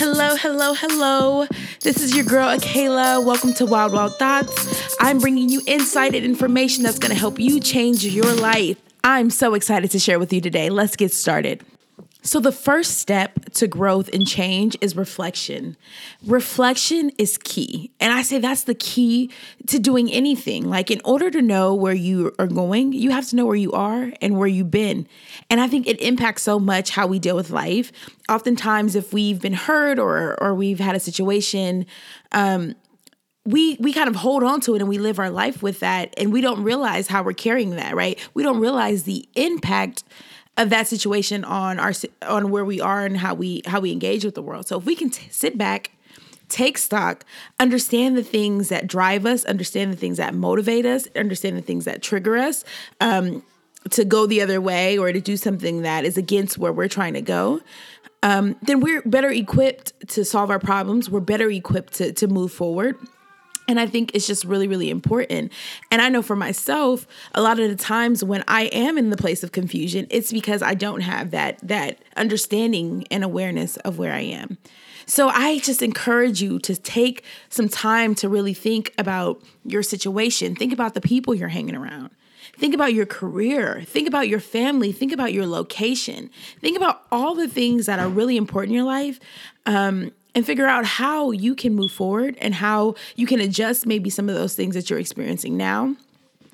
Hello, hello, hello. This is your girl, Akela. Welcome to Wild Wild Thoughts. I'm bringing you insight and information that's going to help you change your life. I'm so excited to share with you today. Let's get started. So, the first step to growth and change is reflection. Reflection is key. And I say that's the key to doing anything. Like, in order to know where you are going, you have to know where you are and where you've been. And I think it impacts so much how we deal with life. Oftentimes, if we've been hurt or, or we've had a situation, um, we we kind of hold on to it and we live our life with that and we don't realize how we're carrying that right we don't realize the impact of that situation on our on where we are and how we how we engage with the world. So if we can t- sit back, take stock, understand the things that drive us, understand the things that motivate us, understand the things that trigger us, um, to go the other way or to do something that is against where we're trying to go. Um, then we're better equipped to solve our problems. We're better equipped to, to move forward. And I think it's just really, really important. And I know for myself, a lot of the times when I am in the place of confusion, it's because I don't have that that understanding and awareness of where I am. So I just encourage you to take some time to really think about your situation. Think about the people you're hanging around. Think about your career. Think about your family. Think about your location. Think about all the things that are really important in your life. Um, and figure out how you can move forward and how you can adjust maybe some of those things that you're experiencing now,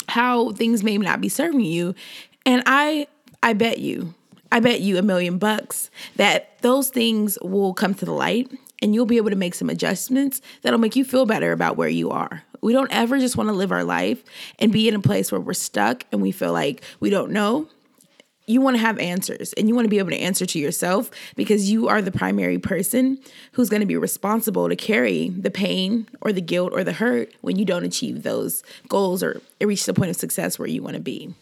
how things may not be serving you. And I I bet you, I bet you a million bucks that those things will come to the light and you'll be able to make some adjustments that'll make you feel better about where you are. We don't ever just want to live our life and be in a place where we're stuck and we feel like we don't know you want to have answers and you want to be able to answer to yourself because you are the primary person who's going to be responsible to carry the pain or the guilt or the hurt when you don't achieve those goals or reach the point of success where you want to be.